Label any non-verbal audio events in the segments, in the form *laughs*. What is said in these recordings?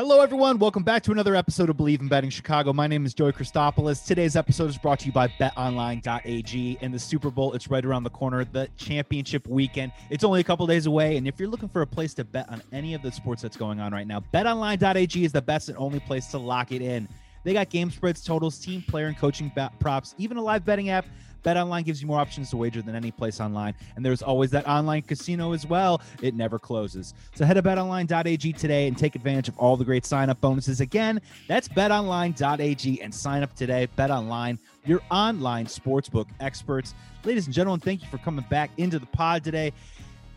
Hello, everyone. Welcome back to another episode of Believe in Betting Chicago. My name is Joey Christopoulos. Today's episode is brought to you by betonline.ag. And the Super Bowl, it's right around the corner, the championship weekend. It's only a couple days away. And if you're looking for a place to bet on any of the sports that's going on right now, betonline.ag is the best and only place to lock it in. They got game spreads, totals, team player, and coaching props, even a live betting app BetOnline gives you more options to wager than any place online, and there's always that online casino as well. It never closes. So head to betonline.ag today and take advantage of all the great sign-up bonuses. Again, that's betonline.ag and sign up today. BetOnline, your online sportsbook experts. Ladies and gentlemen, thank you for coming back into the pod today.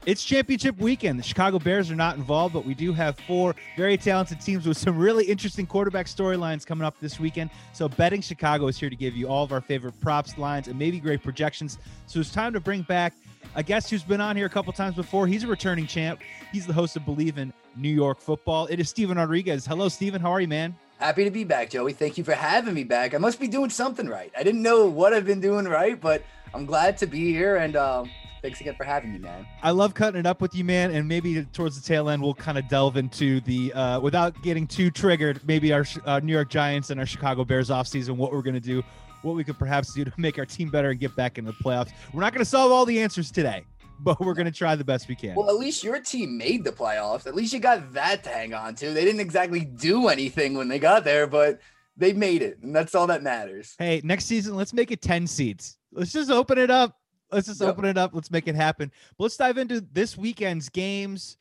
It's championship weekend. The Chicago Bears are not involved, but we do have four very talented teams with some really interesting quarterback storylines coming up this weekend. So, Betting Chicago is here to give you all of our favorite props, lines, and maybe great projections. So, it's time to bring back a guest who's been on here a couple times before. He's a returning champ. He's the host of Believe in New York Football. It is Steven Rodriguez. Hello, Steven. How are you, man? Happy to be back, Joey. Thank you for having me back. I must be doing something right. I didn't know what I've been doing right, but I'm glad to be here and. Um, thanks again for having me, man. I love cutting it up with you, man. And maybe towards the tail end, we'll kind of delve into the, uh, without getting too triggered, maybe our uh, New York Giants and our Chicago Bears offseason, what we're going to do, what we could perhaps do to *laughs* make our team better and get back into the playoffs. We're not going to solve all the answers today, but we're going to try the best we can. Well, at least your team made the playoffs. At least you got that to hang on to. They didn't exactly do anything when they got there, but they made it. And that's all that matters. Hey, next season, let's make it 10 seats. Let's just open it up let's just yep. open it up. Let's make it happen. But let's dive into this weekend's games.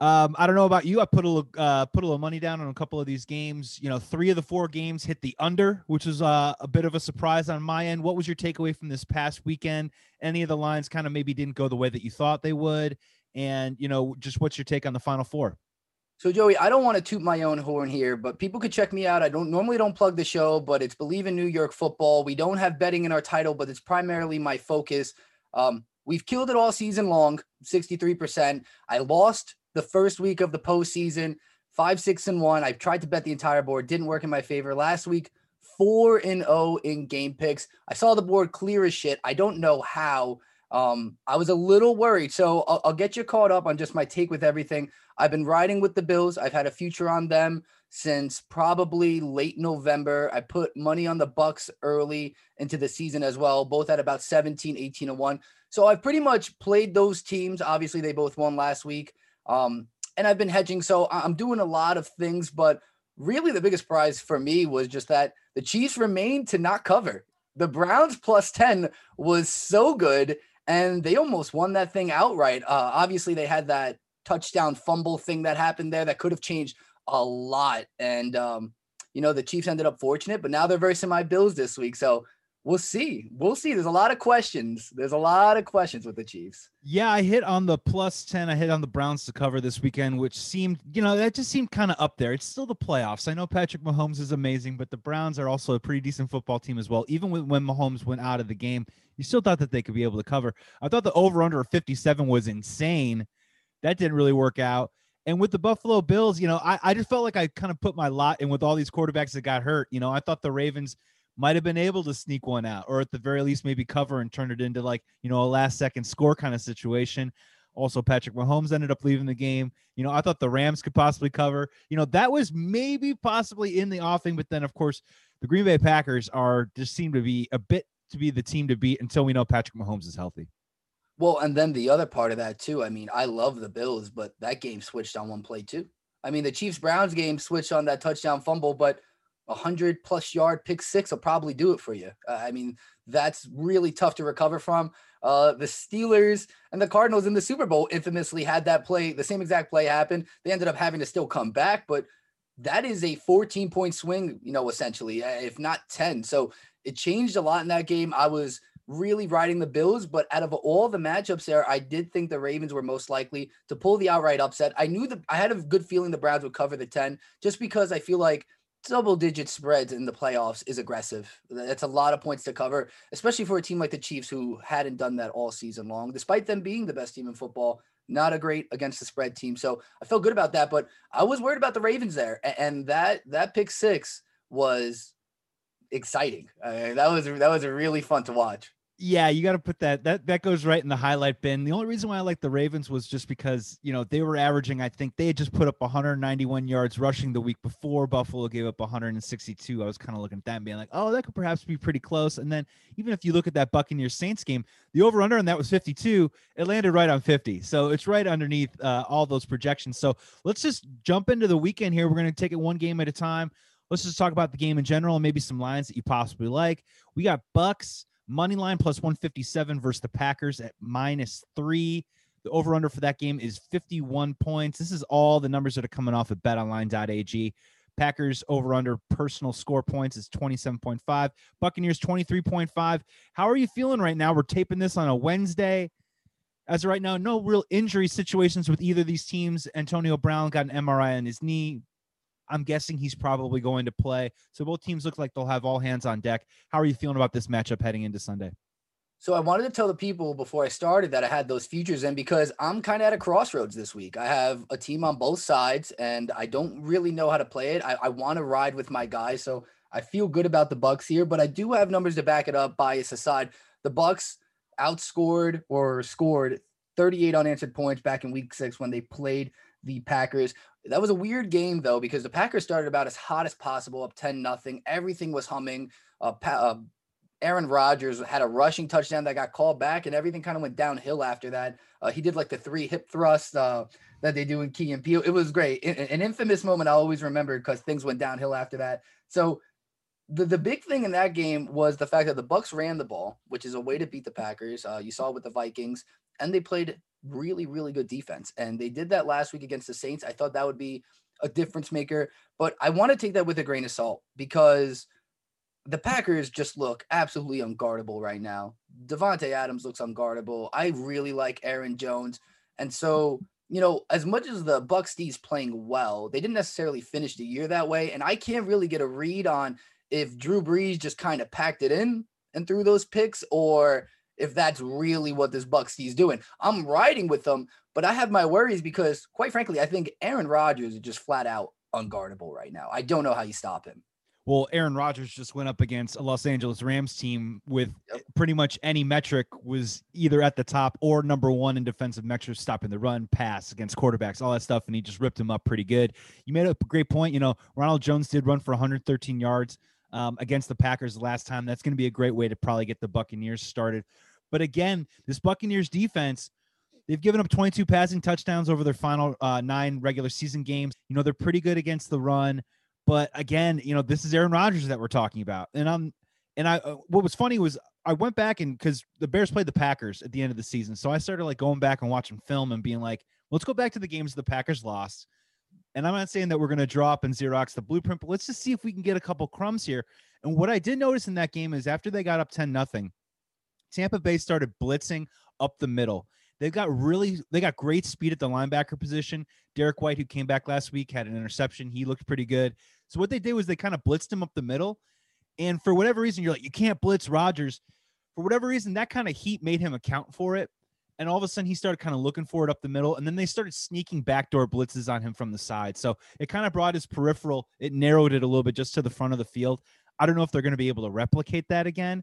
Um, I don't know about you. I put a little, uh, put a little money down on a couple of these games. You know, three of the four games hit the under, which was uh, a bit of a surprise on my end. What was your takeaway from this past weekend? Any of the lines kind of maybe didn't go the way that you thought they would, and you know, just what's your take on the final four? So Joey, I don't want to toot my own horn here, but people could check me out. I don't normally don't plug the show, but it's Believe in New York Football. We don't have betting in our title, but it's primarily my focus. Um, we've killed it all season long, 63%. I lost the first week of the postseason, five, six, and one. I've tried to bet the entire board, didn't work in my favor. Last week, four and oh in game picks. I saw the board clear as shit. I don't know how. Um, I was a little worried. So I'll, I'll, get you caught up on just my take with everything. I've been riding with the Bills. I've had a future on them since probably late November. I put money on the Bucks early into the season as well, both at about 17, 18 and 1. So I've pretty much played those teams. Obviously, they both won last week. Um, and I've been hedging. So I'm doing a lot of things, but really the biggest prize for me was just that the Chiefs remained to not cover. The Browns plus 10 was so good and they almost won that thing outright. Uh, obviously, they had that touchdown fumble thing that happened there that could have changed a lot. And, um, you know, the Chiefs ended up fortunate, but now they're versing my Bills this week. So we'll see. We'll see. There's a lot of questions. There's a lot of questions with the Chiefs. Yeah, I hit on the plus 10. I hit on the Browns to cover this weekend, which seemed, you know, that just seemed kind of up there. It's still the playoffs. I know Patrick Mahomes is amazing, but the Browns are also a pretty decent football team as well. Even when Mahomes went out of the game, you still thought that they could be able to cover. I thought the over under of 57 was insane. That didn't really work out. And with the Buffalo Bills, you know, I, I just felt like I kind of put my lot in with all these quarterbacks that got hurt. You know, I thought the Ravens might have been able to sneak one out, or at the very least, maybe cover and turn it into like, you know, a last second score kind of situation. Also, Patrick Mahomes ended up leaving the game. You know, I thought the Rams could possibly cover. You know, that was maybe possibly in the offing, but then, of course, the Green Bay Packers are just seem to be a bit to be the team to beat until we know Patrick Mahomes is healthy. Well, and then the other part of that too. I mean, I love the Bills, but that game switched on one play too. I mean, the Chiefs Browns game switched on that touchdown fumble, but a hundred plus yard pick six will probably do it for you. Uh, I mean, that's really tough to recover from. Uh, the Steelers and the Cardinals in the Super Bowl infamously had that play, the same exact play happen. They ended up having to still come back, but that is a 14 point swing, you know, essentially, uh, if not 10. So it changed a lot in that game. I was really riding the Bills, but out of all the matchups there, I did think the Ravens were most likely to pull the outright upset. I knew that I had a good feeling the Browns would cover the 10 just because I feel like double digit spreads in the playoffs is aggressive. That's a lot of points to cover, especially for a team like the Chiefs who hadn't done that all season long, despite them being the best team in football. Not a great against the spread team. So I felt good about that, but I was worried about the Ravens there. And that that pick six was exciting. Uh, that was that was really fun to watch. Yeah, you got to put that that that goes right in the highlight bin. The only reason why I like the Ravens was just because you know they were averaging. I think they had just put up 191 yards rushing the week before. Buffalo gave up 162. I was kind of looking at that and being like, oh, that could perhaps be pretty close. And then even if you look at that Buccaneers Saints game, the over under on that was 52. It landed right on 50, so it's right underneath uh, all those projections. So let's just jump into the weekend here. We're going to take it one game at a time. Let's just talk about the game in general and maybe some lines that you possibly like. We got Bucks Money line plus 157 versus the Packers at minus three. The over under for that game is 51 points. This is all the numbers that are coming off of betonline.ag. Packers over under personal score points is 27.5. Buccaneers 23.5. How are you feeling right now? We're taping this on a Wednesday. As of right now, no real injury situations with either of these teams. Antonio Brown got an MRI on his knee. I'm guessing he's probably going to play. So both teams look like they'll have all hands on deck. How are you feeling about this matchup heading into Sunday? So I wanted to tell the people before I started that I had those futures in because I'm kind of at a crossroads this week. I have a team on both sides and I don't really know how to play it. I, I want to ride with my guys. So I feel good about the Bucks here, but I do have numbers to back it up, bias aside. The Bucks outscored or scored 38 unanswered points back in week six when they played the Packers. That was a weird game though because the Packers started about as hot as possible, up ten nothing. Everything was humming. Uh, uh, Aaron Rodgers had a rushing touchdown that got called back, and everything kind of went downhill after that. Uh, he did like the three hip thrusts uh, that they do in Key and Peele. It was great, an, an infamous moment I always remember because things went downhill after that. So the, the big thing in that game was the fact that the Bucks ran the ball, which is a way to beat the Packers. Uh, you saw with the Vikings, and they played really, really good defense. And they did that last week against the Saints. I thought that would be a difference maker, but I want to take that with a grain of salt because the Packers just look absolutely unguardable right now. Davante Adams looks unguardable. I really like Aaron Jones. And so, you know, as much as the Bucks D's playing well, they didn't necessarily finish the year that way. And I can't really get a read on if Drew Brees just kind of packed it in and threw those picks or if that's really what this Bucks is doing. I'm riding with them, but I have my worries because, quite frankly, I think Aaron Rodgers is just flat out unguardable right now. I don't know how you stop him. Well, Aaron Rodgers just went up against a Los Angeles Rams team with yep. pretty much any metric was either at the top or number one in defensive metrics, stopping the run, pass against quarterbacks, all that stuff, and he just ripped him up pretty good. You made a great point. You know, Ronald Jones did run for 113 yards um, against the Packers last time. That's going to be a great way to probably get the Buccaneers started. But again, this Buccaneers defense, they've given up 22 passing touchdowns over their final uh, nine regular season games. You know, they're pretty good against the run. But again, you know, this is Aaron Rodgers that we're talking about. And I'm, and I, uh, what was funny was I went back and because the Bears played the Packers at the end of the season. So I started like going back and watching film and being like, let's go back to the games the Packers lost. And I'm not saying that we're going to drop and Xerox the blueprint, but let's just see if we can get a couple crumbs here. And what I did notice in that game is after they got up 10 nothing, Tampa Bay started blitzing up the middle. They've got really they got great speed at the linebacker position. Derek White, who came back last week, had an interception. He looked pretty good. So what they did was they kind of blitzed him up the middle. And for whatever reason, you're like, you can't blitz Rodgers. For whatever reason, that kind of heat made him account for it. And all of a sudden, he started kind of looking for it up the middle. And then they started sneaking backdoor blitzes on him from the side. So it kind of brought his peripheral, it narrowed it a little bit just to the front of the field. I don't know if they're going to be able to replicate that again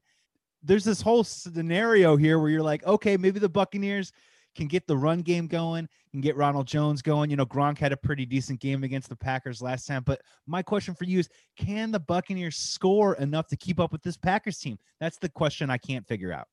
there's this whole scenario here where you're like, okay, maybe the Buccaneers can get the run game going, can get Ronald Jones going. You know, Gronk had a pretty decent game against the Packers last time. But my question for you is can the Buccaneers score enough to keep up with this Packers team? That's the question I can't figure out.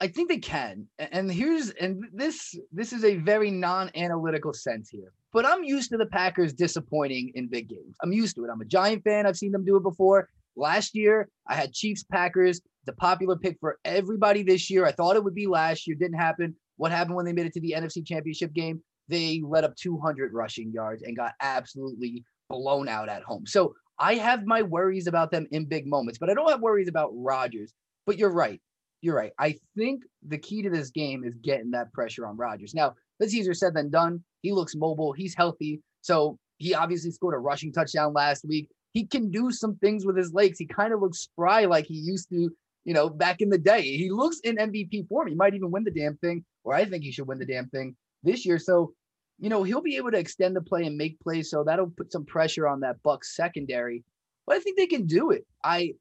I think they can. And here's and this this is a very non-analytical sense here. But I'm used to the Packers disappointing in big games. I'm used to it. I'm a Giant fan. I've seen them do it before. Last year, I had Chiefs Packers the popular pick for everybody this year. I thought it would be last year, didn't happen. What happened when they made it to the NFC Championship game? They let up 200 rushing yards and got absolutely blown out at home. So I have my worries about them in big moments, but I don't have worries about Rodgers. But you're right. You're right. I think the key to this game is getting that pressure on Rodgers. Now, that's easier said than done. He looks mobile. He's healthy. So he obviously scored a rushing touchdown last week. He can do some things with his legs. He kind of looks spry like he used to you know, back in the day. He looks in MVP form. He might even win the damn thing, or I think he should win the damn thing this year. So, you know, he'll be able to extend the play and make plays. So that'll put some pressure on that Bucks secondary. but I think they can do it. I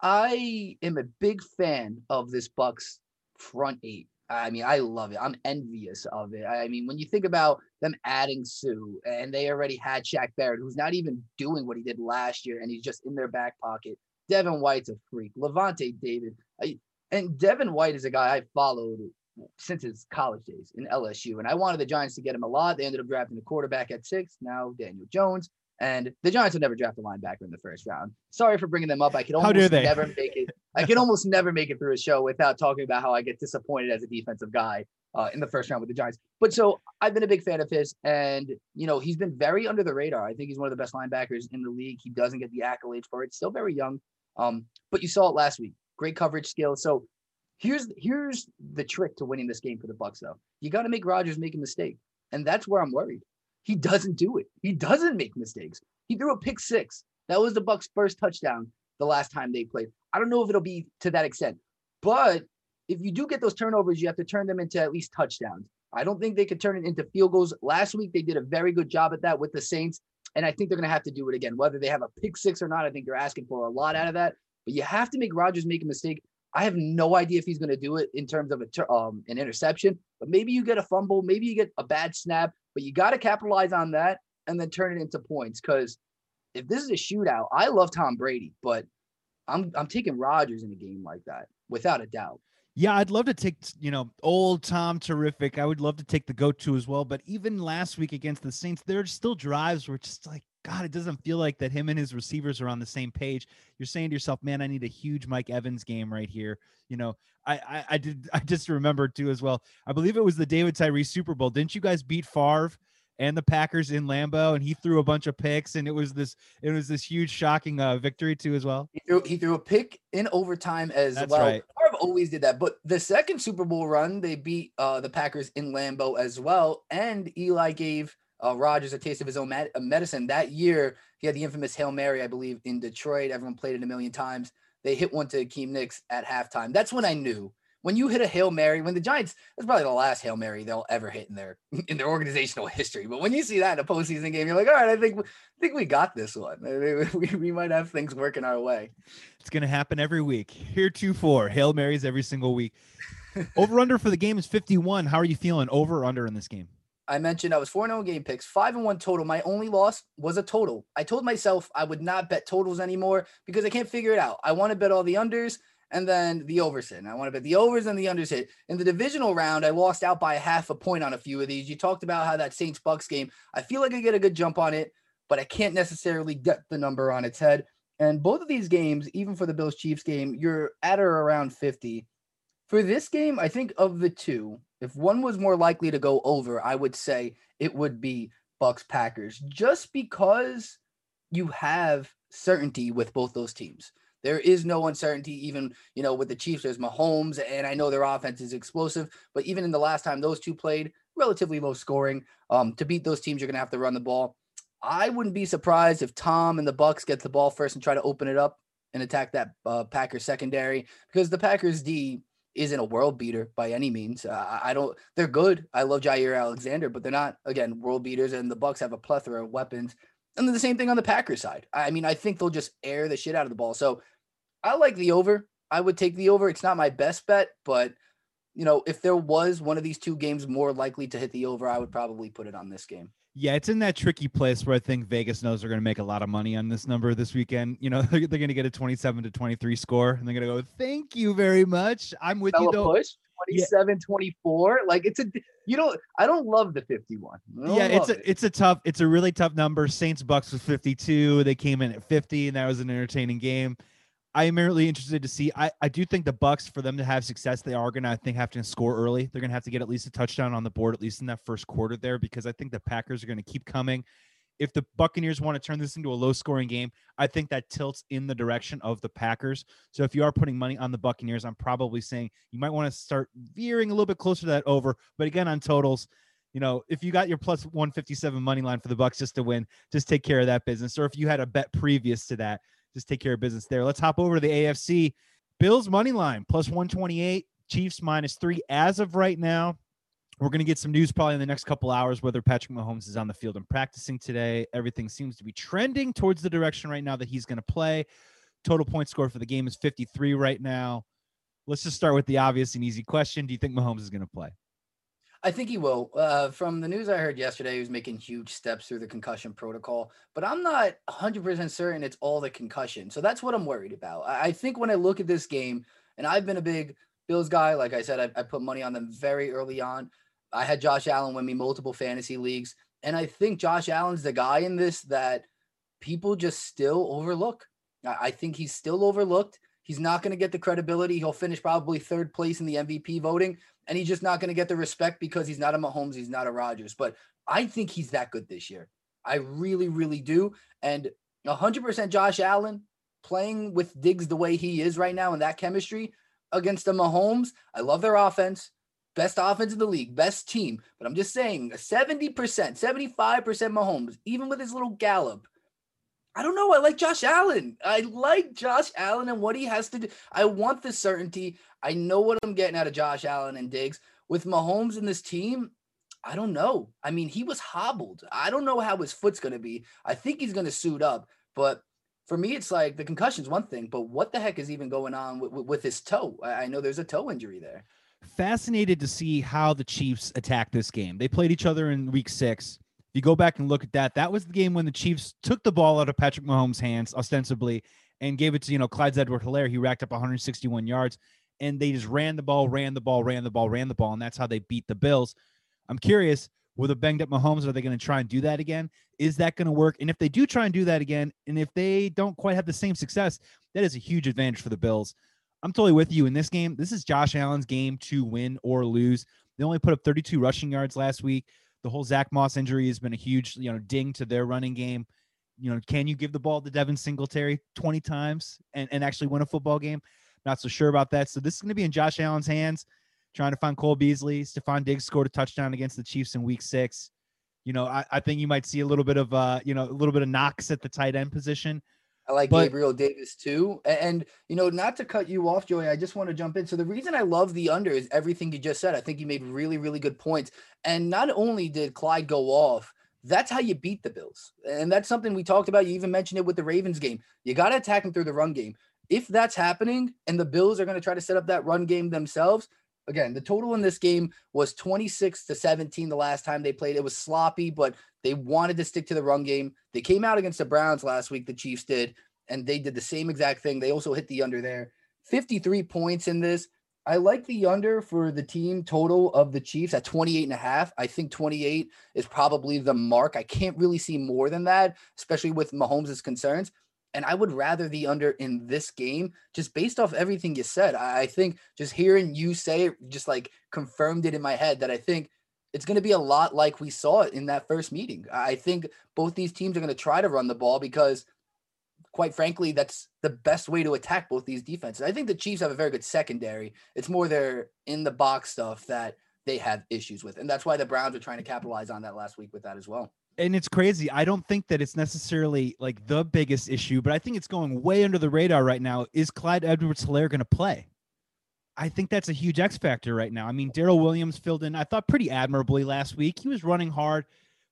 I am a big fan of this Bucks front eight. I mean, I love it. I'm envious of it. I mean, when you think about them adding Suh and they already had Shaq Barrett, who's not even doing what he did last year, and he's just in their back pocket. Devin White's a freak. Lavonte David. I, and Devin White is a guy I followed since his college days in LSU. And I wanted the Giants to get him a lot. They ended up drafting a quarterback at six. Now Daniel Jones. And the Giants would never draft a linebacker in the first round. Sorry for bringing them up. I could almost never make it. I can almost never make it through a show without talking about how I get disappointed as a defensive guy uh, in the first round with the Giants. But so I've been a big fan of his, and you know he's been very under the radar. I think he's one of the best linebackers in the league. He doesn't get the accolades for it. Still very young, um, but you saw it last week. Great coverage skills. So here's here's the trick to winning this game for the Bucks, though. You got to make Rodgers make a mistake, and that's where I'm worried. He doesn't do it. He doesn't make mistakes. He threw a pick six. That was the Bucks' first touchdown the last time they played. I don't know if it'll be to that extent, but if you do get those turnovers, you have to turn them into at least touchdowns. I don't think they could turn it into field goals. Last week they did a very good job at that with the Saints, and I think they're going to have to do it again. Whether they have a pick six or not, I think they're asking for a lot out of that. But you have to make Rodgers make a mistake. I have no idea if he's going to do it in terms of a um, an interception, but maybe you get a fumble, maybe you get a bad snap, but you got to capitalize on that and then turn it into points. Because if this is a shootout, I love Tom Brady, but I'm I'm taking Rodgers in a game like that without a doubt. Yeah, I'd love to take, you know, old Tom terrific. I would love to take the go to as well. But even last week against the Saints, there are still drives where just like, God, it doesn't feel like that him and his receivers are on the same page. You're saying to yourself, man, I need a huge Mike Evans game right here. You know, I I, I did *laughs* I just remembered too as well. I believe it was the David Tyree Super Bowl. Didn't you guys beat Favre? and the Packers in Lambeau, and he threw a bunch of picks, and it was this it was this huge shocking uh, victory too as well. He threw he threw a pick in overtime as That's well. Right. Favre always did that, but the second Super Bowl run, they beat uh, the Packers in Lambeau as well, and Eli gave uh, Rodgers a taste of his own med- uh, medicine that year. He had the infamous Hail Mary, I believe, in Detroit. Everyone played it a million times. They hit one to Hakeem Nicks at halftime. That's when I knew when you hit a hail mary, when the Giants, that's probably the last hail mary they'll ever hit in their *laughs* in their organizational history. But when you see that in a postseason game, you're like, all right, I think I think we got this one. *laughs* We, we might have things working our way. It's gonna happen every week. Here two four hail marys every single week. *laughs* over under for the game is 51. How are you feeling? Over under in this game? I mentioned I was 4 0 game picks, 5 and 1 total. My only loss was a total. I told myself I would not bet totals anymore because I can't figure it out. I want to bet all the unders and then the overs hit. And I want to bet the overs and the unders hit. In the divisional round, I lost out by half a point on a few of these. You talked about how that Saints Bucks game, I feel like I get a good jump on it, but I can't necessarily get the number on its head. And both of these games, even for the Bills Chiefs game, you're at or around 50. For this game, I think of the two, if one was more likely to go over, I would say it would be Bucks Packers, just because you have certainty with both those teams. There is no uncertainty, even you know with the Chiefs. There's Mahomes, and I know their offense is explosive, but even in the last time those two played, relatively low scoring. Um, to beat those teams, you're gonna have to run the ball. I wouldn't be surprised if Tom and the Bucks get the ball first and try to open it up and attack that uh, Packers secondary because the Packers D isn't a world beater by any means. Uh, I don't. They're good. I love Jaire Alexander, but they're not again world beaters. And the Bucks have a plethora of weapons. And then the same thing on the Packers side. I mean, I think they'll just air the shit out of the ball. So I like the over. I would take the over. It's not my best bet, but you know, if there was one of these two games more likely to hit the over, I would probably put it on this game. Yeah, it's in that tricky place where I think Vegas knows they're going to make a lot of money on this number this weekend. You know, *laughs* they're, going to get a 27 to 23 score and they're going to go, thank you very much. I'm with you though. Push. 27 yeah. 24 like it's a you don't i don't love the 51 yeah it's a it. it's a tough it's a really tough number saints bucks was 52 they came in at 50 and that was an entertaining game I am really interested to see. I, I do think the Bucks, for them to have success, they are gonna I think have to score early. They're gonna have to get at least a touchdown on the board, at least in that first quarter there, because I think the Packers are gonna keep coming. If the Buccaneers want to turn this into a low scoring game, I think that tilts in the direction of the Packers. So if you are putting money on the Buccaneers, I'm probably saying you might want to start veering a little bit closer to that over. But again, on totals, you know, if you got your plus 157 money line for the Bucks just to win, just take care of that business. Or if you had a bet previous to that, just take care of business there. Let's hop over to the AFC. Bills money line plus 128, Chiefs minus three as of right now. we're going to get some news probably in the next couple hours whether Patrick Mahomes is on the field and practicing today. Everything seems to be trending towards the direction right now that he's going to play. Total point score for the game is 53 right now. Let's just start with the obvious and easy question. Do you think Mahomes is going to play? I think he will. Uh, from the news I heard yesterday, he was making huge steps through the concussion protocol, but I'm not 100% certain it's all the concussion. So that's what I'm worried about. I, I think when I look at this game, and I've been a big Bills guy, like I said, I, I put money on them very early on. I had Josh Allen win me multiple fantasy leagues. And I think Josh Allen's the guy in this that people just still overlook. I think he's still overlooked. He's not going to get the credibility. He'll finish probably third place in the MVP voting, and he's just not going to get the respect because he's not a Mahomes, he's not a Rodgers. But I think he's that good this year. I really, really do. And 100% Josh Allen playing with Diggs the way he is right now in that chemistry against the Mahomes. I love their offense best offense in the league, best team. But I'm just saying, 70%, 75% Mahomes, even with his little gallop. I don't know. I like Josh Allen. I like Josh Allen and what he has to do. I want the certainty. I know what I'm getting out of Josh Allen and Diggs. With Mahomes in this team, I don't know. I mean, he was hobbled. I don't know how his foot's going to be. I think he's going to suit up. But for me, it's like the concussion's one thing, but what the heck is even going on with, with his toe? I know there's a toe injury there fascinated to see how the Chiefs attack this game. They played each other in week six. You go back and look at that, that was the game when the Chiefs took the ball out of Patrick Mahomes' hands, ostensibly, and gave it to, you know, Clyde Edward Helaire. He racked up 161 yards, and they just ran the ball, ran the ball, ran the ball, ran the ball, and that's how they beat the Bills. I'm curious, with a banged up Mahomes, are they going to try and do that again? Is that going to work? And if they do try and do that again, and if they don't quite have the same success, that is a huge advantage for the Bills. I'm totally with you in this game. This is Josh Allen's game to win or lose. They only put up 32 rushing yards last week. The whole Zach Moss injury has been a huge, you know, ding to their running game. You know, can you give the ball to Devin Singletary 20 times and, and actually win a football game? Not so sure about that. So this is going to be in Josh Allen's hands, trying to find Cole Beasley. Stefon Diggs scored a touchdown against the Chiefs in week six. You know, I, I think you might see a little bit of uh, you know, a little bit of Knox at the tight end position. I like but, Gabriel Davis too. And, you know, not to cut you off, Joey, I just want to jump in. So the reason I love the under is everything you just said. I think you made really, really good points. And not only did Clyde go off, that's how you beat the Bills. And that's something we talked about. You even mentioned it with the Ravens game. You got to attack them through the run game. If that's happening and the Bills are going to try to set up that run game themselves, again, the total in this game was 26 to 17 the last time they played. It was sloppy, but they wanted to stick to the run game. They came out against the Browns last week, the Chiefs did, and they did the same exact thing. They also hit the under there. 53 points in this. I like the under for the team total of the Chiefs at 28 and a half. I think 28 is probably the mark. I can't really see more than that, especially with Mahomes' concerns. And I would rather the under in this game, just based off everything you said. I think just hearing you say it just like confirmed it in my head that I think it's going to be a lot like we saw it in that first meeting. I think both these teams are going to try to run the ball because, quite frankly, that's the best way to attack both these defenses. I think the Chiefs have a very good secondary. It's more their in the box stuff that they have issues with. And that's why the Browns are trying to capitalize on that last week with that as well and it's crazy. I don't think that it's necessarily like the biggest issue, but I think it's going way under the radar right now. Is Clyde Edwards Helaire going to play? I think that's a huge X factor right now. I mean, Darrel Williams filled in, I thought, pretty admirably last week. He was running hard,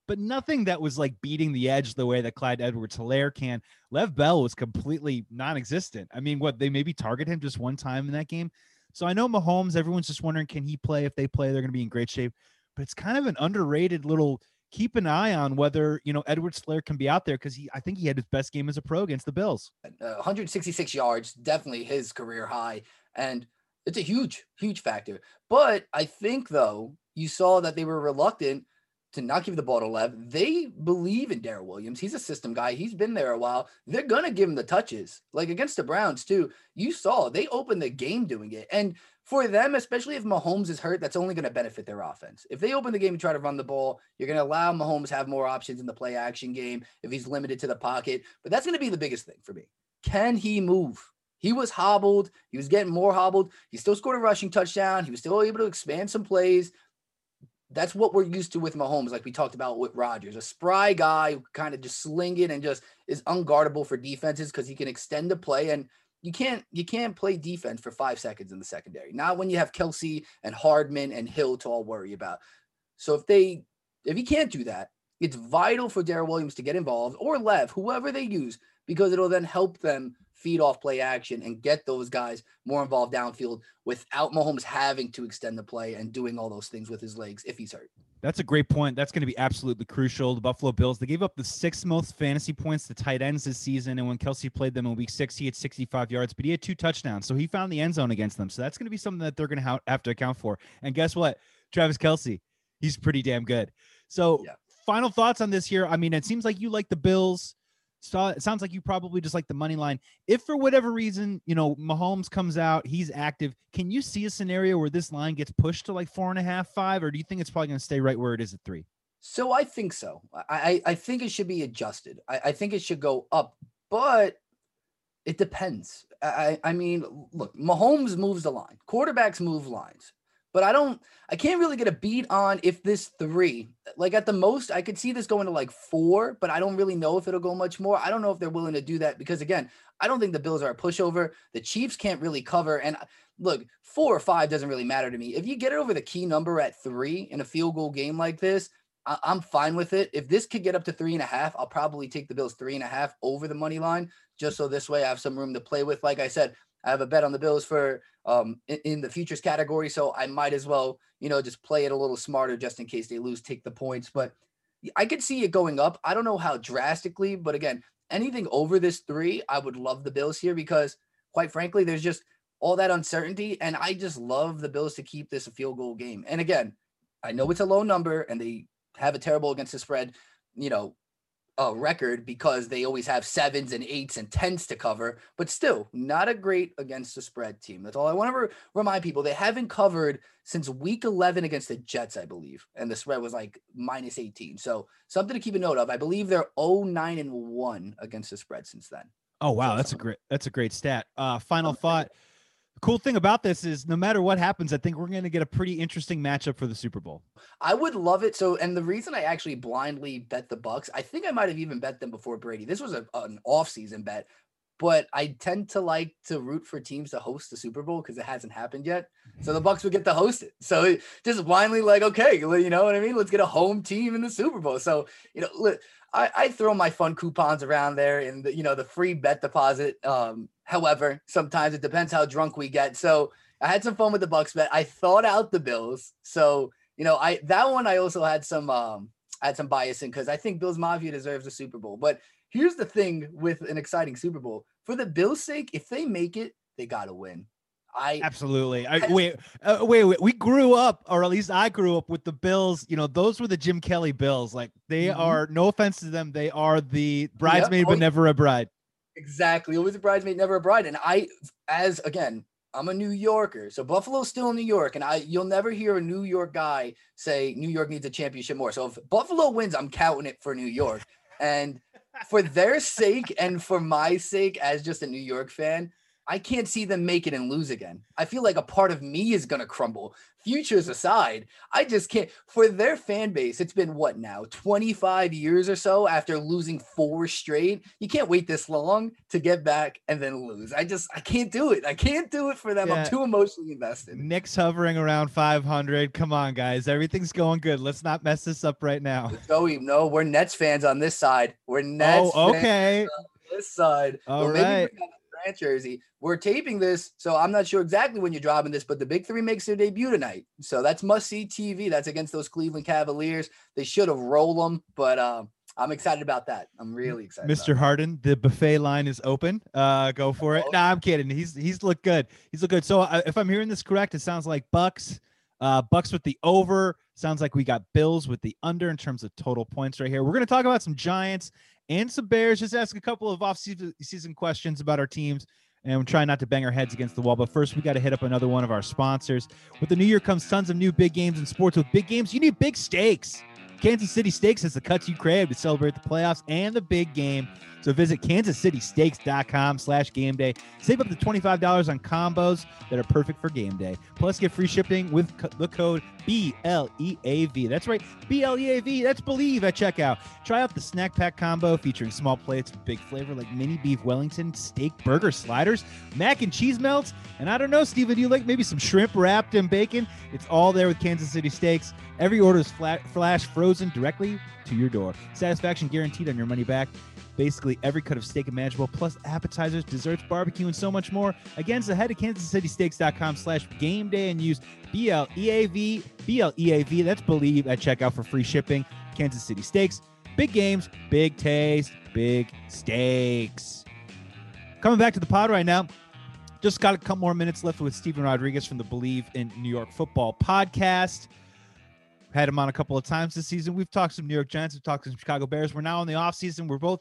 but nothing that was like beating the edge the way that Clyde Edwards Helaire can. Lev Bell was completely non existent. I mean, what they maybe target him just one time in that game. So I know Mahomes, everyone's just wondering, can he play? If they play, they're going to be in great shape. But it's kind of an underrated little keep an eye on whether you know Edward Helaire can be out there because he I think he had his best game as a pro against the Bills. Uh, 166 yards, definitely his career high, and it's a huge, huge factor. But I think though you saw that they were reluctant to not give the ball to Lev. They believe in Darrel Williams. He's a system guy. He's been there a while. They're gonna give him the touches, like against the Browns too. You saw they opened the game doing it, and for them, especially if Mahomes is hurt, that's only going to benefit their offense. If they open the game and try to run the ball, you're going to allow Mahomes have more options in the play action game if he's limited to the pocket. But that's going to be the biggest thing for me. Can he move? He was hobbled. He was getting more hobbled. He still scored a rushing touchdown. He was still able to expand some plays. That's what we're used to with Mahomes, like we talked about with Rodgers, a spry guy who kind of just sling it and just is unguardable for defenses because he can extend the play. And you can't you can't play defense for five seconds in the secondary. Not when you have Kelce and Hardman and Hill to all worry about. So if they if he can't do that, it's vital for Darrel Williams to get involved or Lev, whoever they use, because it'll then help them feed off play action and get those guys more involved downfield without Mahomes having to extend the play and doing all those things with his legs if he's hurt. That's a great point. That's going to be absolutely crucial. The Buffalo Bills, they gave up the sixth most fantasy points to tight ends this season. And when Kelce played them in week six, he had 65 yards, but he had two touchdowns. So he found the end zone against them. So that's going to be something that they're going to have to account for. And guess what? Travis Kelce, he's pretty damn good. So, yeah. final thoughts on this here. I mean, it seems like you like the Bills. So it sounds like you probably just like the money line. If for whatever reason, you know, Mahomes comes out, he's active. Can you see a scenario where this line gets pushed to like four and a half, five, or do you think it's probably going to stay right where it is at three? So I think so. I I think it should be adjusted. I, I think it should go up, but it depends. I I mean, look, Mahomes moves the line. Quarterbacks move lines but I don't, I can't really get a beat on if this three, like at the most, I could see this going to like four, but I don't really know if it'll go much more. I don't know if they're willing to do that because, again, I don't think the Bills are a pushover. The Chiefs can't really cover. And uh, look, four or five doesn't really matter to me. If you get it over the key number at three in a field goal game like this, I- am fine with it. If this could get up to three and a half, I'll probably take the Bills three and a half over the money line, just so this way I have some room to play with. Like I said, I have a bet on the Bills for um, in, in, the futures category, so I might as well, you know, just play it a little smarter just in case they lose, take the points. But I could see it going up. I don't know how drastically, but again, anything over this three, I would love the Bills here because, quite frankly, there's just all that uncertainty, and I just love the Bills to keep this a field goal game. And again, I know it's a low number, and they have a terrible against the spread, you know, uh, record because they always have sevens and eights and tens to cover, but still not a great against the spread team. That's all I want to re- remind people. They haven't covered since week 11 against the Jets, I believe, and the spread was like minus 18. So something to keep a note of. I believe they're 9 and 1 against the spread since then. Oh wow, that's a great that's a great stat. Uh, final thought. Cool thing about this is no matter what happens, I think we're going to get a pretty interesting matchup for the Super Bowl. I would love it. So, and the reason I actually blindly bet the Bucks, I think I might have even bet them before Brady. This was a, an off-season bet, but I tend to like to root for teams to host the Super Bowl because it hasn't happened yet. So the Bucks would get to host it. So just blindly like, okay, you know what I mean? Let's get a home team in the Super Bowl. So you know, I, I throw my fun coupons around there and the, you know the free bet deposit. Um, however, sometimes it depends how drunk we get. So I had some fun with the Bucks bet. I thought out the Bills. So you know, I that one I also had some um had some bias in because I think Bills Mafia deserves a Super Bowl. But here's the thing with an exciting Super Bowl for the Bills' sake, if they make it, they got to win. I absolutely. I, wait, uh, wait, wait. We grew up, or at least I grew up with the Bills. You know, those were the Jim Kelly Bills. Like they mm-hmm. are. No offense to them, they are the bridesmaid, yep. but never a bride. Exactly. Always a bridesmaid, never a bride. And I, as again, I'm a New Yorker, so Buffalo's still in New York, and I you'll never hear a New York guy say New York needs a championship more. So if Buffalo wins, I'm counting it for New York. And for their sake and for my sake as just a New York fan, I can't see them make it and lose again. I feel like a part of me is going to crumble. Futures aside, I just can't. For their fan base, it's been what now, 25 years or so after losing four straight. You can't wait this long to get back and then lose. I just, I can't do it. I can't do it for them. Yeah. I'm too emotionally invested. Knicks hovering around 500. Come on, guys. Everything's going good. Let's not mess this up right now. Joey, no, we're Nets fans on this side. We're oh, Nets. Oh, okay. this side. All right jersey. We're taping this, so I'm not sure exactly when you're dropping this, but the Big Three makes their debut tonight. So that's must see TV. That's against those Cleveland Cavaliers. They should have rolled them, but um, I'm excited about that. I'm really excited. Mr. Harden, the buffet line is open. Uh, go for it. Nah, I'm kidding. He's he's looked good. He's looked good. So uh, if I'm hearing this correct, it sounds like Bucks. Uh, Bucks with the over. Sounds like we got Bills with the under in terms of total points right here. We're going to talk about some Giants and some Bears. Just ask a couple of off-season questions about our teams, and we're trying not to bang our heads against the wall. But first, we got to hit up another one of our sponsors. With the new year comes tons of new big games in sports. With big games, you need big stakes. Kansas City Steaks has the cuts you crave to celebrate the playoffs and the big game. So visit kansascitysteaks.com slash game day. Save up to $25 on combos that are perfect for game day. Plus, get free shipping with the code BLEAV. That's right, BLEAV. That's Believe at checkout. Try out the snack pack combo featuring small plates with big flavor like mini beef Wellington, steak burger sliders, mac and cheese melts, and I don't know, Steven, do you like maybe some shrimp wrapped in bacon? It's all there with Kansas City Steaks. Every order is flat, flash frozen directly to your door. Satisfaction guaranteed on your money back. Basically, every cut of steak imaginable, plus appetizers, desserts, barbecue, and so much more. Again, so head to kansascitysteaks.com slash game day and use B-L-E-A-V, B-L-E-A-V, that's Believe at checkout for free shipping. Kansas City Steaks, big games, big taste, big steaks. Coming back to the pod right now, just got a couple more minutes left with Stephen Rodriguez from the Believe in New York Football podcast. Had him on a couple of times this season. We've talked some New York Giants, we've talked some Chicago Bears. We're now in the offseason. We're both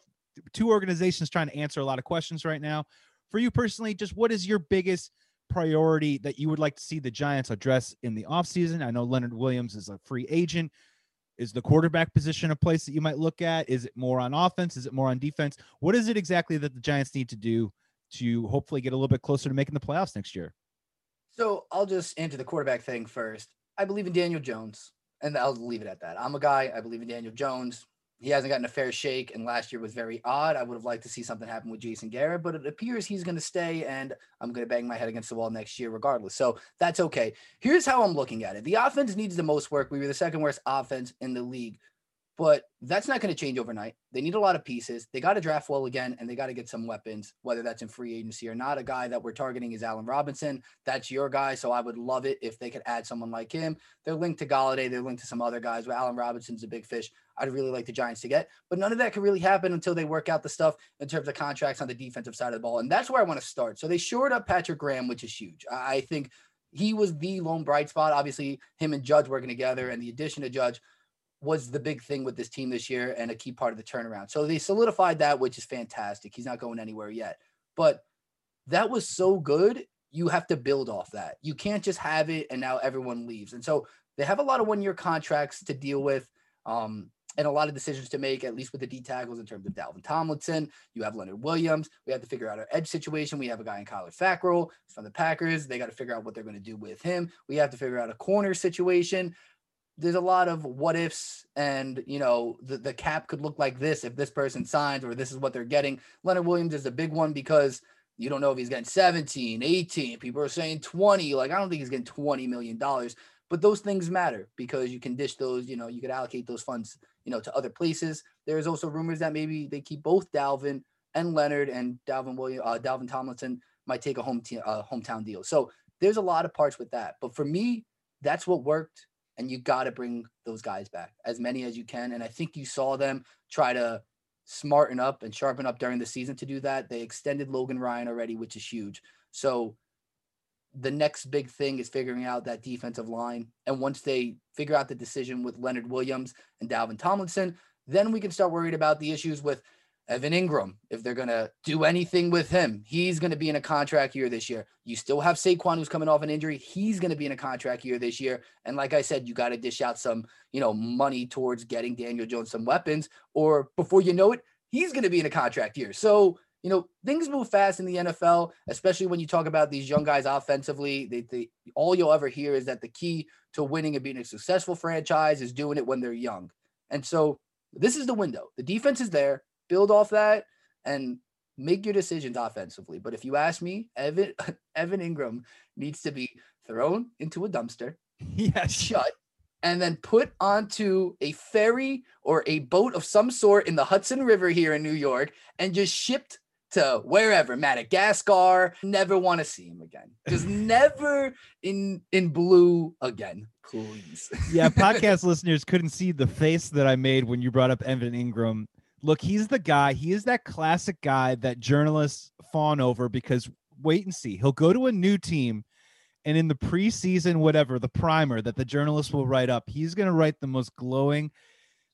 two organizations trying to answer a lot of questions right now. For you personally, just what is your biggest priority that you would like to see the Giants address in the offseason? I know Leonard Williams is a free agent. Is the quarterback position a place that you might look at? Is it more on offense? Is it more on defense? What is it exactly that the Giants need to do to hopefully get a little bit closer to making the playoffs next year? So I'll just answer the quarterback thing first. I believe in Daniel Jones, and I'll leave it at that. I'm a guy. I believe in Daniel Jones. He hasn't gotten a fair shake, and last year was very odd. I would have liked to see something happen with Jason Garrett, but it appears he's going to stay, and I'm going to bang my head against the wall next year regardless. So that's okay. Here's how I'm looking at it the offense needs the most work. We were the second worst offense in the league but that's not going to change overnight. They need a lot of pieces. They got to draft well again, and they got to get some weapons, whether that's in free agency or not. A guy that we're targeting is Allen Robinson. That's your guy, so I would love it if they could add someone like him. They're linked to Golladay. They're linked to some other guys. But Allen Robinson's a big fish. I'd really like the Giants to get, but none of that can really happen until they work out the stuff in terms of contracts on the defensive side of the ball, and that's where I want to start. So they shored up Patrick Graham, which is huge. I think he was the lone bright spot. Obviously, him and Judge working together, and the addition of Judge was the big thing with this team this year and a key part of the turnaround. So they solidified that, which is fantastic. He's not going anywhere yet. But that was so good. You have to build off that. You can't just have it and now everyone leaves. And so they have a lot of one year contracts to deal with. Um, and a lot of decisions to make, at least with the D tackles in terms of Dalvin Tomlinson. You have Leonard Williams. We have to figure out our edge situation. We have a guy in Kyler Fackrell from the Packers. They got to figure out what they're going to do with him. We have to figure out a corner situation there's a lot of what ifs and you know the, the cap could look like this if this person signs or this is what they're getting. Leonard williams is a big one because you don't know if he's getting 17 18 people are saying 20 like i don't think he's getting 20 million dollars but those things matter because you can dish those you know you could allocate those funds you know to other places. There's also rumors that maybe they keep both dalvin and leonard and dalvin william uh, dalvin tomlinson might take a home te- uh, hometown deal. So there's a lot of parts with that but for me that's what worked and you got to bring those guys back as many as you can. And I think you saw them try to smarten up and sharpen up during the season to do that. They extended Logan Ryan already, which is huge. So the next big thing is figuring out that defensive line. And once they figure out the decision with Leonard Williams and Dalvin Tomlinson, then we can start worried about the issues with Evan Engram, if they're going to do anything with him, he's going to be in a contract year this year. You still have Saquon who's coming off an injury. He's going to be in a contract year this year. And like I said, you got to dish out some, you know, money towards getting Daniel Jones some weapons, or before you know it, he's going to be in a contract year. So, you know, things move fast in the NFL, especially when you talk about these young guys offensively. They, they all you'll ever hear is that the key to winning and being a successful franchise is doing it when they're young. And so this is the window. The defense is there build off that and make your decisions offensively. But if you ask me, Evan *laughs* Evan Engram needs to be thrown into a dumpster, *laughs* yeah, shut, and then put onto a ferry or a boat of some sort in the Hudson River here in New York and just shipped to wherever Madagascar. Never want to see him again. *laughs* Just never in in blue again, please. yeah, podcast listeners couldn't see the face that I made when you brought up Evan Engram look, he's the guy. He is that classic guy that journalists fawn over because wait and see. He'll go to a new team, and in the preseason, whatever the primer that the journalists will write up, he's going to write the most glowing.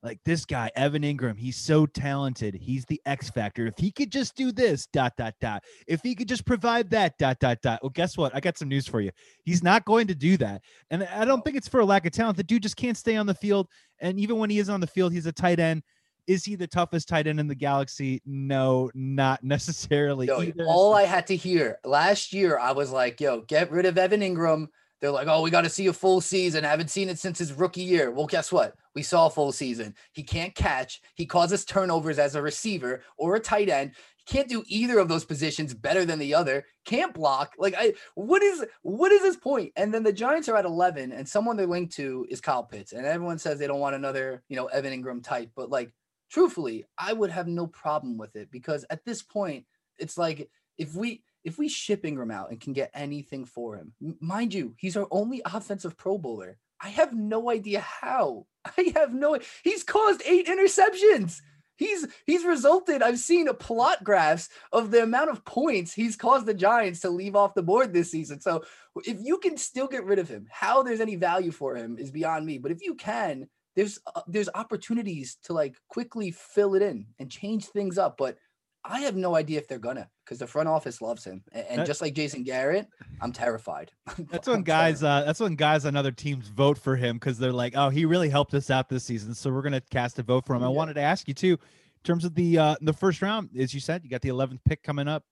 Like this guy, Evan Engram. he's so talented. He's the X factor. If he could just do this, dot, dot, dot. If he could just provide that, dot, dot, dot. Well, guess what? I got some news for you. He's not going to do that. And I don't think it's for a lack of talent. The dude just can't stay on the field. And even when he is on the field, he's a tight end Is he the toughest tight end in the galaxy? No, not *laughs* necessarily. Either. all I had to hear last year, I was like, yo, get rid of Evan Engram. They're like, oh, we got to see a full season. I haven't seen it since his rookie year. Well, guess what? We saw a full season. He can't catch. He causes turnovers as a receiver or a tight end. He can't do either of those positions better than the other. Can't block. Like, I what is what is his point? And then the Giants are at 11, and someone they're linked to is Kyle Pitts, and everyone says they don't want another, you know, Evan Engram type. But like, truthfully, I would have no problem with it because at this point, it's like if we if we ship Engram out and can get anything for him, mind you, he's our only offensive Pro Bowler. I have no idea how. *laughs* I have no. He's caused eight interceptions. He's he's resulted. I've seen a plot graphs of the amount of points he's caused the Giants to leave off the board this season. So if you can still get rid of him, how there's any value for him is beyond me. But if you can, there's uh, there's opportunities to like quickly fill it in and change things up. But I have no idea if they're gonna because the front office loves him, and, and just like Jason Garrett, I'm terrified. *laughs* That's when *laughs* guys. Uh, that's when guys on other teams vote for him because they're like, "Oh, he really helped us out this season, so we're gonna cast a vote for him." Yeah. I wanted to ask you too, in terms of the uh, the first round, as you said, you got the 11th pick coming up.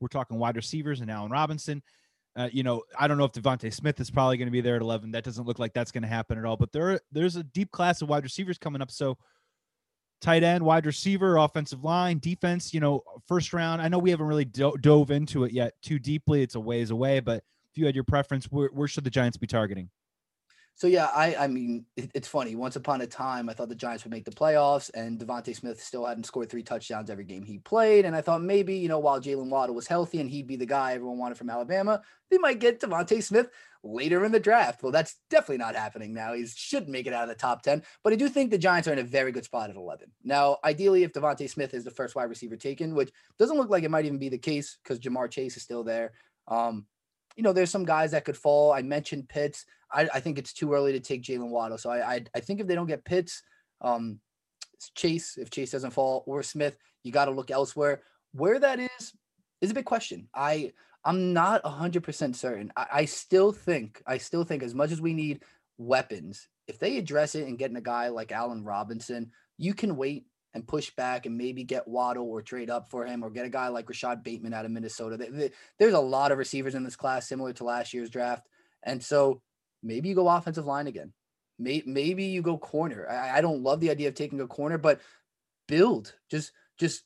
We're talking wide receivers and Allen Robinson. Uh, you know, I don't know if DeVonta Smith is probably going to be there at 11. That doesn't look like that's going to happen at all. But there, there's a deep class of wide receivers coming up. So tight end, wide receiver, offensive line, defense, you know, first round. I know we haven't really do- dove into it yet too deeply. It's a ways away, but if you had your preference, where, where should the Giants be targeting? So yeah, I I mean it, it's funny. Once upon a time, I thought the Giants would make the playoffs, and DeVonta Smith still hadn't scored three touchdowns every game he played. And I thought maybe you know while Jaylen Waddle was healthy and he'd be the guy everyone wanted from Alabama, they might get DeVonta Smith later in the draft. Well, that's definitely not happening now. He should make it out of the top ten, but I do think the Giants are in a very good spot at eleven. Now, ideally, if DeVonta Smith is the first wide receiver taken, which doesn't look like it might even be the case because Ja'Marr Chase is still there. Um, you know, there's some guys that could fall. I mentioned Pitts. I, I think it's too early to take Jaylen Waddle. So I, I, I think if they don't get Pitts, um, Chase, if Chase doesn't fall, or Smith, you got to look elsewhere. Where that is is a big question. I I'm not hundred percent certain. I, I still think I still think as much as we need weapons, if they address it and getting a guy like Allen Robinson, you can wait and push back and maybe get Waddle or trade up for him or get a guy like Rashod Bateman out of Minnesota. There's a lot of receivers in this class similar to last year's draft. And so maybe you go offensive line again. Maybe you go corner. I don't love the idea of taking a corner, but build, just, just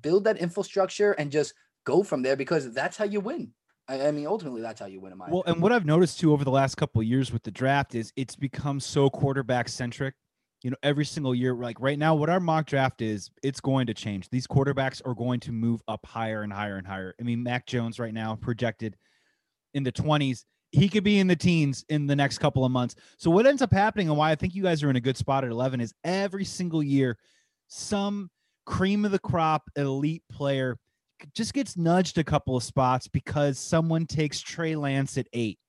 build that infrastructure and just go from there because that's how you win. I, mean, ultimately, that's how you win. In my well, opinion. and what I've noticed too over the last couple of years with the draft is it's become so quarterback centric you know, every single year, like right now, what our mock draft is, it's going to change. These quarterbacks are going to move up higher and higher and higher. I mean, Mac Jones right now projected in the 20s. He could be in the teens in the next couple of months. So what ends up happening and why I think you guys are in a good spot at 11 is every single year, some cream of the crop elite player just gets nudged a couple of spots because someone takes Trey Lance at eight.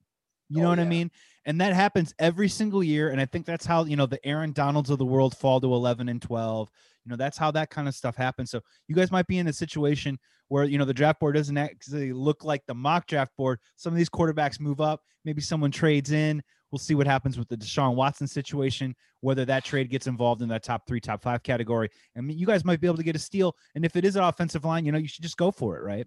You know oh, what yeah. I mean? and that happens every single year and i think that's how you know the aaron donalds of the world fall to 11 and 12 you know that's how that kind of stuff happens. So you guys might be in a situation where you know the draft board doesn't actually look like the mock draft board. Some of these quarterbacks move up. Maybe someone trades in. We'll see what happens with the deshaun watson situation whether that trade gets involved in that top three top five category. I mean you guys might be able to get a steal. And if it is an offensive line you know you should just go for it right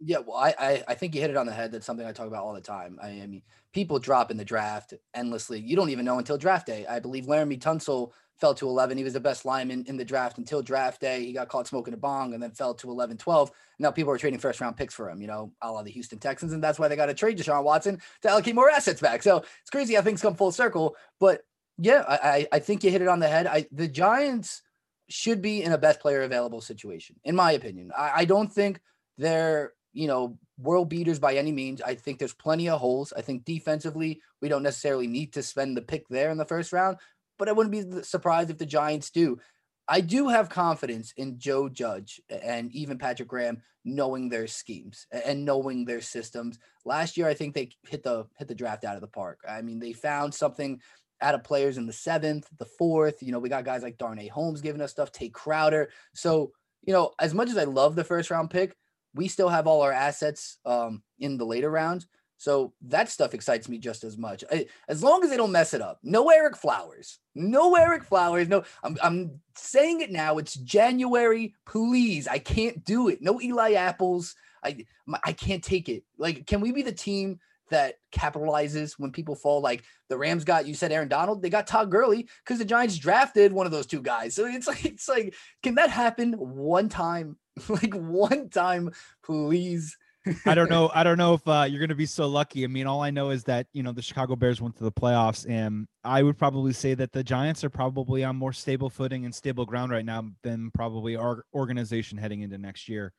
yeah, well, I, I, I think you hit it on the head. That's something I talk about all the time. I, I, mean, people drop in the draft endlessly. You don't even know until draft day. I believe Laremy Tunsil fell to 11. He was the best lineman in the draft until draft day. He got caught smoking a bong and then fell to 11, 12. Now people are trading first round picks for him, you know, a la the Houston Texans. And that's why they got to trade Deshaun Watson to allocate more assets back. So it's crazy how things come full circle. But yeah, I, I think you hit it on the head. I, the Giants should be in a best player available situation, in my opinion. I, I don't think they're you know, world beaters by any means. I think there's plenty of holes. I think defensively, we don't necessarily need to spend the pick there in the first round, but I wouldn't be surprised if the Giants do. I do have confidence in Joe Judge and even Patrick Graham knowing their schemes and knowing their systems. Last year, I think they hit the hit the draft out of the park. I mean, they found something out of players in the seventh, the fourth. You know, we got guys like Darnay Holmes giving us stuff, Tae Crowder. So, you know, as much as I love the first round pick, we still have all our assets um, in the later rounds. So that stuff excites me just as much. I, as long as they don't mess it up. No Ereck Flowers. No Ereck Flowers. No, I'm, I'm saying it now. It's January. Please. I can't do it. No Eli Apples. I I can't take it. Like, can we be the team that capitalizes when people fall? Like the Rams got, you said Aaron Donald, they got Todd Gurley because the Giants drafted one of those two guys. So it's like, it's like, can that happen one time? *laughs* like one time, please. I don't know. *laughs* I don't know if uh, you're going to be so lucky. I mean, all I know is that you know the Chicago Bears went to the playoffs, and I would probably say that the Giants are probably on more stable footing and stable ground right now than probably our organization heading into next year.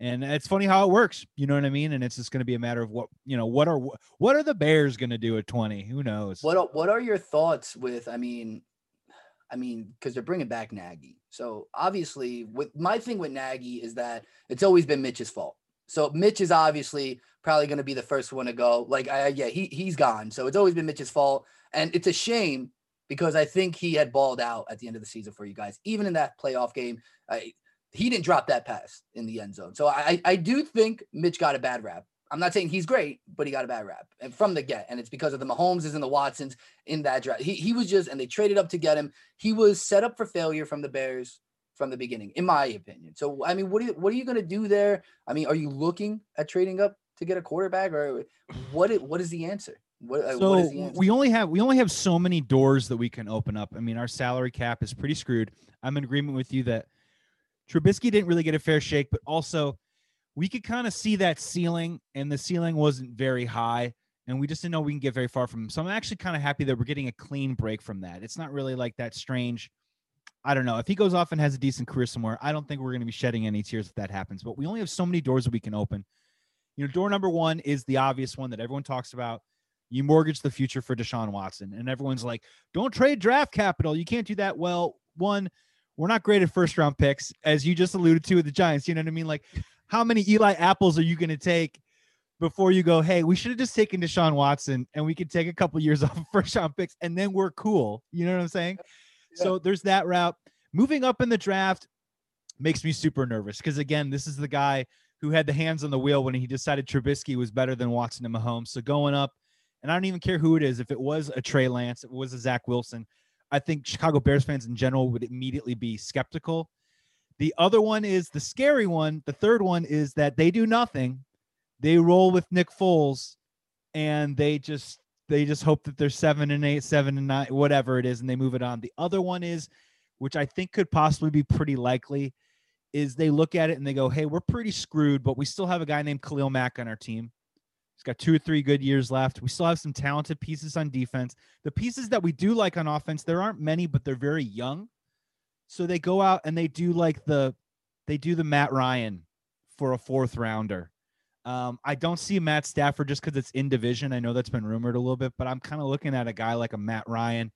And it's funny how it works, you know what I mean? And it's just going to be a matter of what you know. What are what are the Bears going to do at 20? Who knows? What are, What are your thoughts with? I mean, I mean, because they're bringing back Nagy. So obviously, with my thing with Nagy is that it's always been Mitch's fault so Mitch is obviously probably going to be the first one to go. Like, I, yeah, he he's gone. So it's always been Mitch's fault, and it's a shame because I think he had balled out at the end of the season for you guys. Even in that playoff game, I, he didn't drop that pass in the end zone. So I I do think Mitch got a bad rap. I'm not saying he's great, but he got a bad rap and from the get, and it's because of the Mahomes and the Watsons in that draft. He he was just, and they traded up to get him. He was set up for failure from the Bears from the beginning, in my opinion. So, I mean, what are you, what are you going to do there? I mean, are you looking at trading up to get a quarterback, or what? Is, what is the answer? What, uh, so what we only have we only have so many doors that we can open up. I mean, our salary cap is pretty screwed. I'm in agreement with you that Trubisky didn't really get a fair shake, but also we could kind of see that ceiling, and the ceiling wasn't very high, and we just didn't know we can get very far from him. So I'm actually kind of happy that we're getting a clean break from that. It's not really like that strange I don't know. If he goes off and has a decent career somewhere, I don't think we're going to be shedding any tears if that happens. But we only have so many doors that we can open. You know, door number one is the obvious one that everyone talks about. You mortgage the future for Deshaun Watson. And everyone's like, don't trade draft capital. You can't do that. Well, one, we're not great at first round picks, as you just alluded to with the Giants. You know what I mean? Like, how many Eli apples are you going to take before you go, hey, we should have just taken Deshaun Watson and we could take a couple years *laughs* off first round picks and then we're cool. You know what I'm saying? So there's that route. Moving up in the draft makes me super nervous because again, this is the guy who had the hands on the wheel when he decided Trubisky was better than Watson and Mahomes. So going up, and I don't even care who it is. If it was a Trey Lance, if it was a Zach Wilson, I think Chicago Bears fans in general would immediately be skeptical. The other one is the scary one. The third one is that they do nothing. They roll with Nick Foles and they just they just hope that they're seven and eight, seven and nine, whatever it is, and they move it on. The other one is, which I think could possibly be pretty likely, is they look at it and they go, "Hey, we're pretty screwed, but we still have a guy named Khalil Mack on our team. He's got two or three good years left. We still have some talented pieces on defense. The pieces that we do like on offense, there aren't many, but they're very young. So they go out and they do like the, they do the Matt Ryan for a fourth rounder um, I don't see Matt Stafford just because it's in division. I know that's been rumored a little bit, but I'm kind of looking at a guy like a Matt Ryan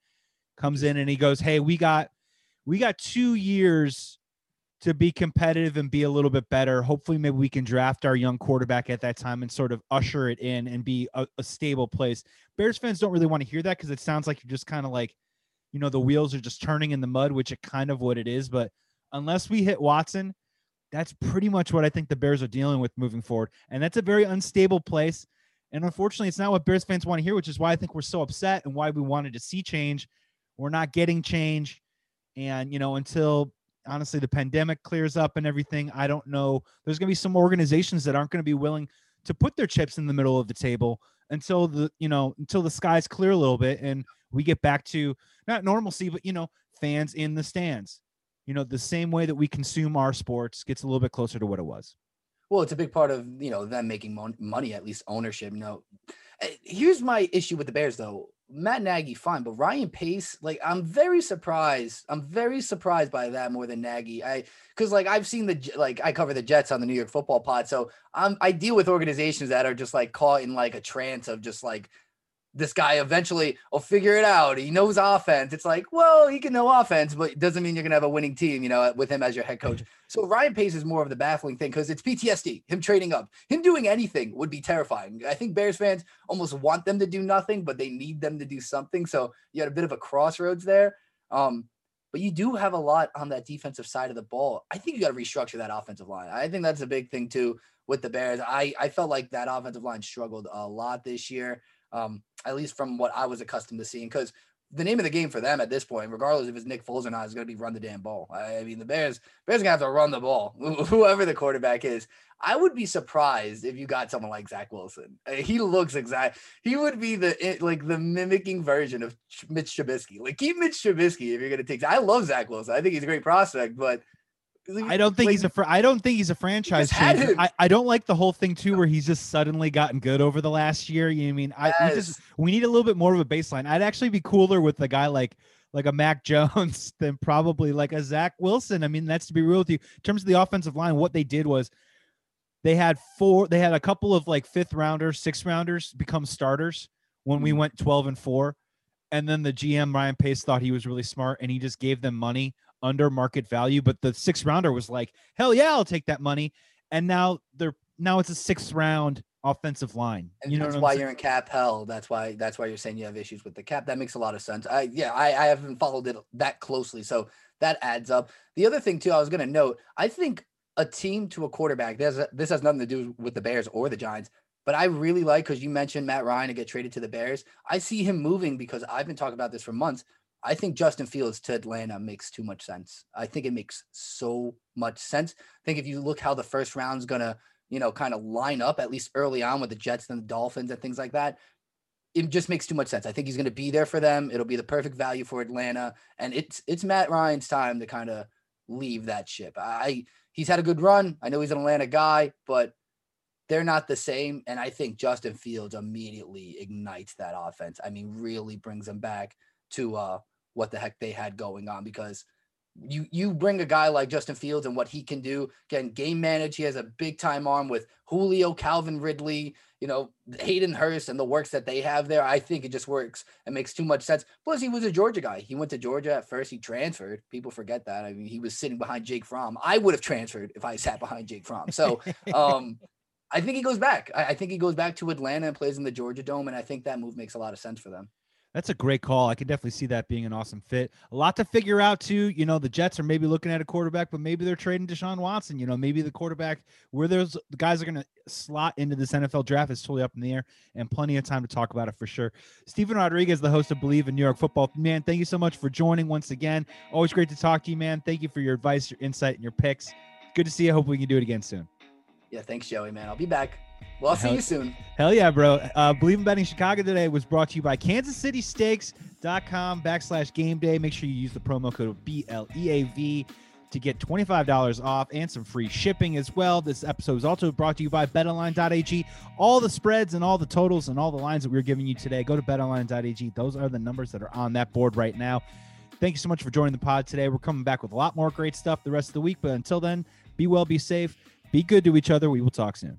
comes in and he goes, "Hey, we got we got two years to be competitive and be a little bit better. Hopefully, maybe we can draft our young quarterback at that time and sort of usher it in and be a, a stable place." Bears fans don't really want to hear that because it sounds like you're just kind of like, you know, the wheels are just turning in the mud, which it kind of what it is. But unless we hit Watson that's pretty much what I think the Bears are dealing with moving forward. And that's a very unstable place. And unfortunately, it's not what Bears fans want to hear, which is why I think we're so upset and why we wanted to see change. We're not getting change. And, you know, until honestly the pandemic clears up and everything, I don't know. There's going to be some organizations that aren't going to be willing to put their chips in the middle of the table until the, you know, until the skies clear a little bit and we get back to not normalcy, but, you know, fans in the stands you know, the same way that we consume our sports gets a little bit closer to what it was. Well, it's a big part of, you know, them making money, at least ownership. You know, Uh, here's my issue with the Bears, though. Matt Nagy, fine, but Ryan Pace, like, I'm very surprised. I'm very surprised by that more than Nagy. I, because like I've seen the like I cover the Jets on the New York Football Pod, so I'm I deal with organizations that are just like caught in like a trance of just like this guy eventually will figure it out. He knows offense. It's like, well, he can know offense, but it doesn't mean you're gonna have a winning team, you know, with him as your head coach. *laughs* So Ryan Pace is more of the baffling thing because it's PTSD. Him trading up, him doing anything would be terrifying. I think Bears fans almost want them to do nothing, but they need them to do something. So you had a bit of a crossroads there. Um, but you do have a lot on that defensive side of the ball. I think you got to restructure that offensive line. I think that's a big thing too with the Bears. I I felt like that offensive line struggled a lot this year, um, at least from what I was accustomed to seeing. Because the name of the game for them at this point, regardless if it's Nick Foles or not, is going to be run the damn ball. I mean, the Bears Bears gonna have to run the ball, *laughs* whoever the quarterback is. I would be surprised if you got someone like Zach Wilson. Uh, he looks exact. He would be the like the mimicking version of Mitch Trubisky. Like keep Mitch Trubisky if you're going to take. I love Zach Wilson. I think he's a great prospect, but I don't think like, he's a. Fr- I don't think he's a franchise changer. I, I don't like the whole thing too, where he's just suddenly gotten good over the last year. You know I mean I yes. we just we need a little bit more of a baseline. I'd actually be cooler with a guy like like a Mac *laughs* Jones than probably like a Zach Wilson. I mean, that's to be real with you. In terms of the offensive line, what they did was they had four. They had a couple of like fifth rounders, sixth rounders become starters when we mm-hmm. went twelve and four, and then the GM Ryan Pace thought he was really smart and he just gave them money under market value. But the sixth rounder was like, hell yeah, I'll take that money. And now they're now it's a sixth round offensive line. And you know that's why saying? you're in cap hell. That's why that's why you're saying you have issues with the cap. That makes a lot of sense. I yeah, I, I haven't followed it that closely. So that adds up. The other thing too, I was gonna note, I think a team to a quarterback, this, this has nothing to do with the Bears or the Giants. But I really like because you mentioned Matt Ryan to get traded to the Bears. I see him moving because I've been talking about this for months. I think Justin Fields to Atlanta makes too much sense. I think it makes so much sense. I think if you look how the first round's gonna, you know, kind of line up at least early on with the Jets and the Dolphins and things like that, it just makes too much sense. I think he's gonna be there for them. It'll be the perfect value for Atlanta, and it's it's Matt Ryan's time to kind of leave that ship. I he's had a good run. I know he's an Atlanta guy, but they're not the same. And I think Justin Fields immediately ignites that offense. I mean, really brings them back to uh, what the heck they had going on because you you bring a guy like Justin Fields and what he can do. Again, game manage. He has a big time arm with Julio, Calvin Ridley, you know, Hayden Hurst and the works that they have there. I think it just works. It makes too much sense. Plus, he was a Georgia guy. He went to Georgia at first. He transferred. People forget that. I mean, he was sitting behind Jake Fromm. I would have transferred if I sat behind Jake Fromm. So, *laughs* um, I think he goes back. I, I think he goes back to Atlanta and plays in the Georgia Dome, and I think that move makes a lot of sense for them. That's a great call. I can definitely see that being an awesome fit. A lot to figure out too. You know, the Jets are maybe looking at a quarterback, but maybe they're trading Deshaun Watson. You know, maybe the quarterback where those guys are going to slot into this NFL draft is totally up in the air, and plenty of time to talk about it for sure. Stephen Rodriguez, the host of Bleav in New York Football, man. Thank you so much for joining once again. Always great to talk to you, man. Thank you for your advice, your insight, and your picks. Good to see you. Hope we can do it again soon. Yeah, thanks, Joey. Man, I'll be back. Well, I'll see you soon. Hell yeah, bro. Uh, Bleav in Betting Chicago today was brought to you by KansasCitySteaks.com backslash game day. Make sure you use the promo code BLEAV to get $25 off and some free shipping as well. This episode is also brought to you by betonline.ag. All the spreads and all the totals and all the lines that we are giving you today, go to betonline.ag. Those are the numbers that are on that board right now. Thank you so much for joining the pod today. We're coming back with a lot more great stuff the rest of the week. But until then, be well, be safe, be good to each other. We will talk soon.